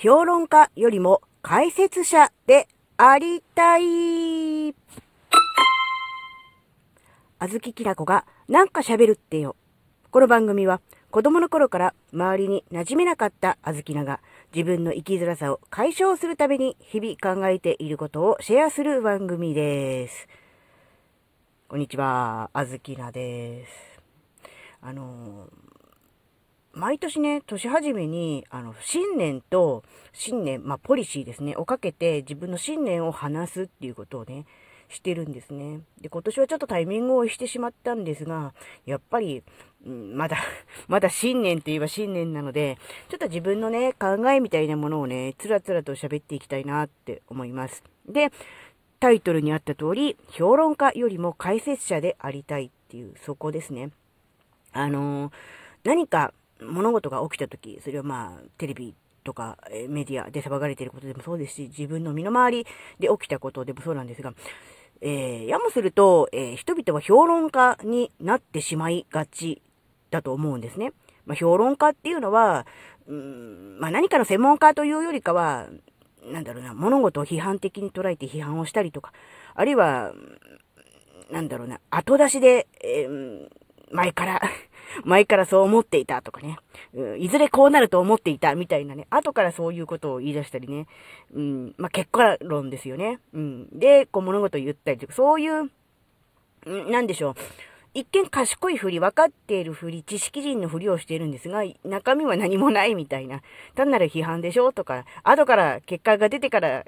評論家よりも解説者でありたい。あずききらこがなんか喋るってよ。この番組は子供の頃から周りに馴染めなかったあずきなが自分の生きづらさを解消するために日々考えていることをシェアする番組です。こんにちは、あずきなです。あのー毎年ね、年始めに、あの、新年と、新年、まあ、ポリシーですね、をかけて自分の信念を話すっていうことをね、してるんですね。で、今年はちょっとタイミングをしてしまったんですが、やっぱり、うん、まだ、まだ新年といえば新年なので、ちょっと自分のね、考えみたいなものをね、つらつらと喋っていきたいなって思います。で、タイトルにあった通り、評論家よりも解説者でありたいっていう、そこですね。あのー、何か物事が起きた時、それはまあ、テレビとか、メディアで騒がれていることでもそうですし、自分の身の回りで起きたことでもそうなんですが、えー、やもすると、えー、人々は評論家になってしまいがちだと思うんですね。まあ、評論家っていうのは、うん、まあ、何かの専門家というよりかは、なんだろうな、物事を批判的に捉えて批判をしたりとか、あるいは、なんだろうな、後出しで、えー、前から前からそう思っていたとかね、うん、いずれこうなると思っていたみたいなね、後からそういうことを言い出したりね、うん、まあ、結果論ですよね。うん。で、こう物事を言ったりとか、そういう、なんでしょう。一見賢いふり、分かっているふり、知識人のふりをしているんですが、中身は何もないみたいな。単なる批判でしょとか、後から結果が出てから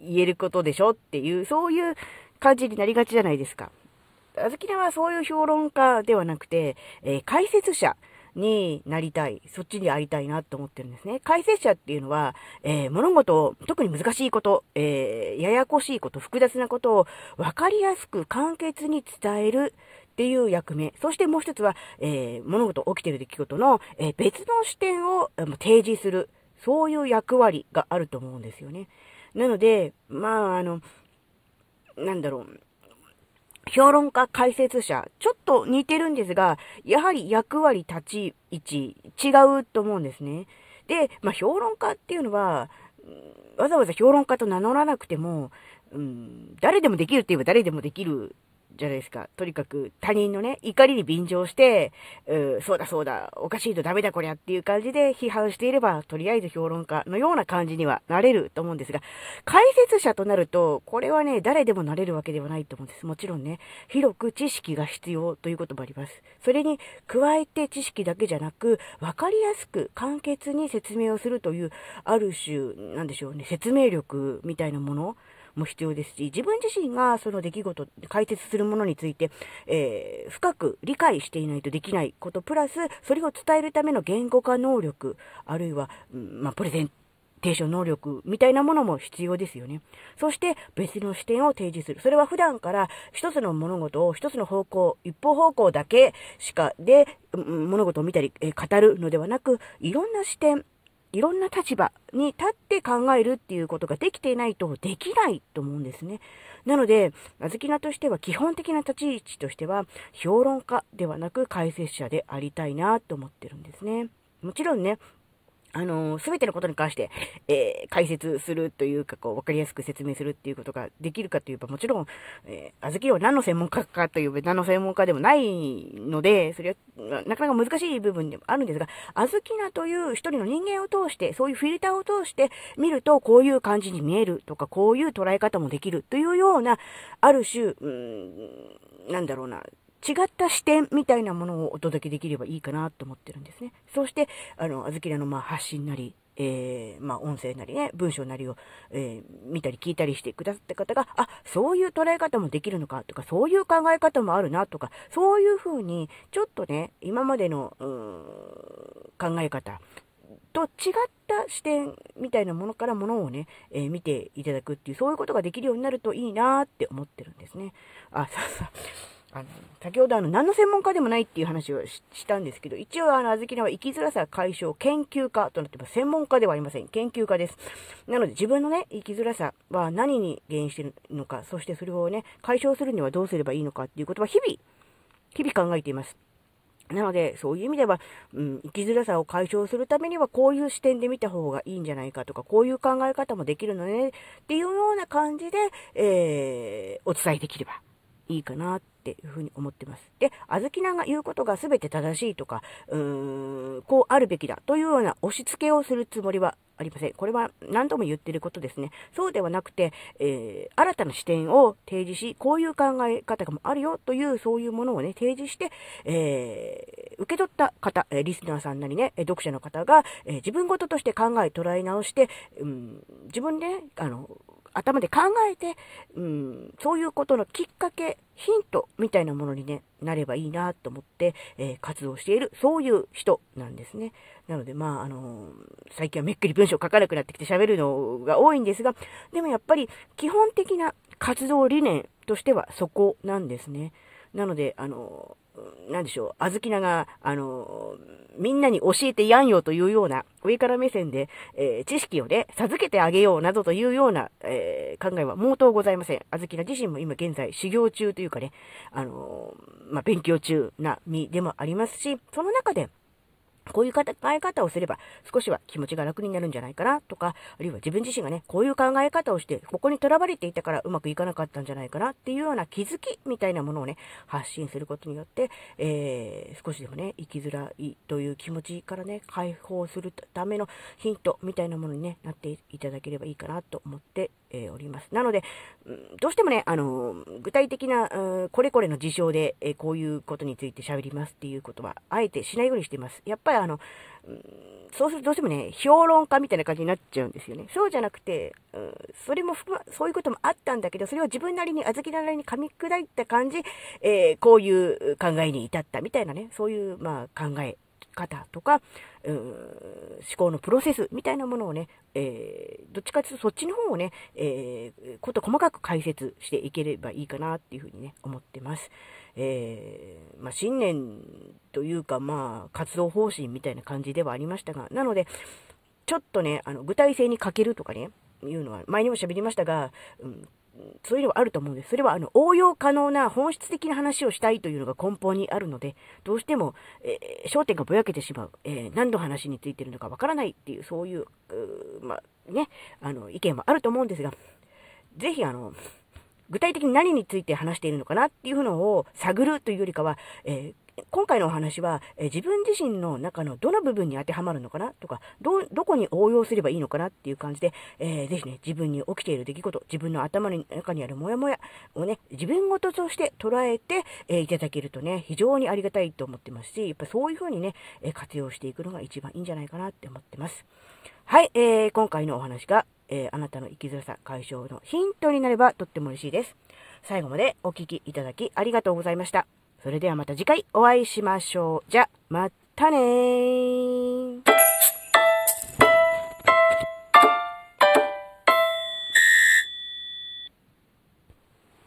言えることでしょっていう、そういう感じになりがちじゃないですか。あずきなはそういう評論家ではなくて、えー、解説者になりたい。そっちにありたいなと思ってるんですね。解説者っていうのは、えー、物事を、特に難しいこと、えー、ややこしいこと、複雑なことを分かりやすく簡潔に伝えるっていう役目。そしてもう一つは、えー、物事起きてる出来事の、え、別の視点を、提示する。そういう役割があると思うんですよね。なので、まあ、あの、なんだろう。評論家、解説者、ちょっと似てるんですが、やはり役割、立ち位置、違うと思うんですね。で、まあ、評論家っていうのは、わざわざ評論家と名乗らなくても、うん、誰でもできるって言えば誰でもできるじゃないですか。とにかく他人のね、怒りに便乗して、うそうだそうだ、おかしいとダメだこりゃっていう感じで批判していれば、とりあえず評論家のような感じにはなれると思うんですが、解説者となると、これはね、誰でもなれるわけではないと思うんです。もちろんね、広く知識が必要ということもあります。それに加えて知識だけじゃなく、わかりやすく簡潔に説明をするという、ある種、なんでしょうね、説明力みたいなもの、も必要ですし、自分自身がその出来事、解説するものについて、えー、深く理解していないとできないこと、プラス、それを伝えるための言語化能力、あるいは、まあ、プレゼンテーション能力みたいなものも必要ですよね。そして別の視点を提示する。それは普段から一つの物事を一つの方向、一方方向だけしかで物事を見たり、語るのではなく、いろんな視点、いろんな立場に立って考えるっていうことができていないとできないと思うんですね。なので、あずきなとしては基本的な立ち位置としては、評論家ではなく解説者でありたいなと思ってるんですね。もちろんね、あのすべてのことに関して、えー、解説するというか、こう、わかりやすく説明するっていうことができるかといえば、もちろん、えー、あずきは何の専門家かという何の専門家でもないので、それは、なかなか難しい部分でもあるんですが、あずきなという一人の人間を通して、そういうフィルターを通して見ると、こういう感じに見えるとか、こういう捉え方もできるというような、ある種、うん、なんだろうな、違った視点みたいなものをお届けできればいいかなと思ってるんですね。そして、あの、あずきらのまあ発信なり、えー、まあ、音声なりね、文章なりを、えー、見たり聞いたりしてくださった方が、あ、そういう捉え方もできるのかとか、そういう考え方もあるなとか、そういうふうに、ちょっとね、今までの、考え方と違った視点みたいなものからものをね、えー、見ていただくっていう、そういうことができるようになるといいなって思ってるんですね。あ、そうそう。あの、先ほどあの、何の専門家でもないっていう話をしたんですけど、一応あの、あずきなは生きづらさ解消研究家となってます。専門家ではありません。研究家です。なので自分のね、生きづらさは何に原因してるのか、そしてそれをね、解消するにはどうすればいいのかっていうことは日々、日々考えています。なので、そういう意味では、うん、生きづらさを解消するためには、こういう視点で見た方がいいんじゃないかとか、こういう考え方もできるのね、っていうような感じで、えー、お伝えできればいいかなていうふうに思ってます。で、あずきなが言うことが全て正しいとか、うーん、こうあるべきだというような押し付けをするつもりはありません。これは何度も言ってることですね。そうではなくて、えー、新たな視点を提示し、こういう考え方がもあるよという、そういうものをね、提示して、えー、受け取った方、えリスナーさんなりね、読者の方が、え自分事として考え、捉え直して、うん、自分で、ね、あの、頭で考えて、うん、そういうことのきっかけ、ヒントみたいなものに、ね、なればいいなと思って、えー、活動している、そういう人なんですね。なので、まあ、あのー、最近はめっきり文章書かなくなってきて喋るのが多いんですが、でもやっぱり基本的な活動理念としてはそこなんですね。なので、あの、なんでしょう、あずきなが、あのみんなに教えてやんよというような、上から目線で、えー、知識をね、授けてあげようなどというような、えー、考えは毛頭ございません。あずきな自身も今現在修行中というかね、あの、まあ、勉強中な身でもありますし、その中で、こういう考え方をすれば少しは気持ちが楽になるんじゃないかなとか、あるいは自分自身がね、こういう考え方をして、ここにとらわれていたからうまくいかなかったんじゃないかなっていうような気づきみたいなものをね、発信することによって、えー、少しでもね、生きづらいという気持ちからね、解放するためのヒントみたいなものに、ね、なっていただければいいかなと思ってえ、おります。なので、どうしてもね、あの具体的な、これこれの事象で、え、こういうことについて喋りますっていうことは、あえてしないようにしています。やっぱりあの、そうするとどうしてもね、評論家みたいな感じになっちゃうんですよね。そうじゃなくて、うん、それもそういうこともあったんだけど、それを自分なりに、あずきなりに噛み砕いた感じ、えー、こういう考えに至ったみたいなね、そういう、まあ、考え方とか、思考のプロセスみたいなものをね、えー、どっちかというとそっちの方をね、えー、こと細かく解説していければいいかなっていうふうにね、思ってます。えー、まあ、信念というか、まあ、活動方針みたいな感じではありましたが、なので、ちょっとね、あの、具体性に欠けるとかね、いうのは、前にも喋りましたが、うん、そういうのはあると思うんです。それは、あの、応用可能な本質的な話をしたいというのが根本にあるので、どうしても、えー、焦点がぼやけてしまう、えー、何の話についてるのかわからないっていう、そういう、うまあ、ね、あの、意見もあると思うんですが、ぜひ、あの、具体的に何について話しているのかなっていうのを探るというよりかは、え今回のお話は、え自分自身の中のどの部分に当てはまるのかなとか、ど、どこに応用すればいいのかなっていう感じで、えー、ぜひね、自分に起きている出来事、自分の頭の中にあるモヤモヤをね、自分ごととして捉えて、えー、いただけるとね、非常にありがたいと思ってますし、やっぱそういう風にね、え活用していくのが一番いいんじゃないかなって思ってます。はい、えー、今回のお話が、えー、あなたの生きづらさ解消のヒントになればとっても嬉しいです。最後までお聴きいただきありがとうございました。それではまた次回お会いしましょう。じゃ、またねー。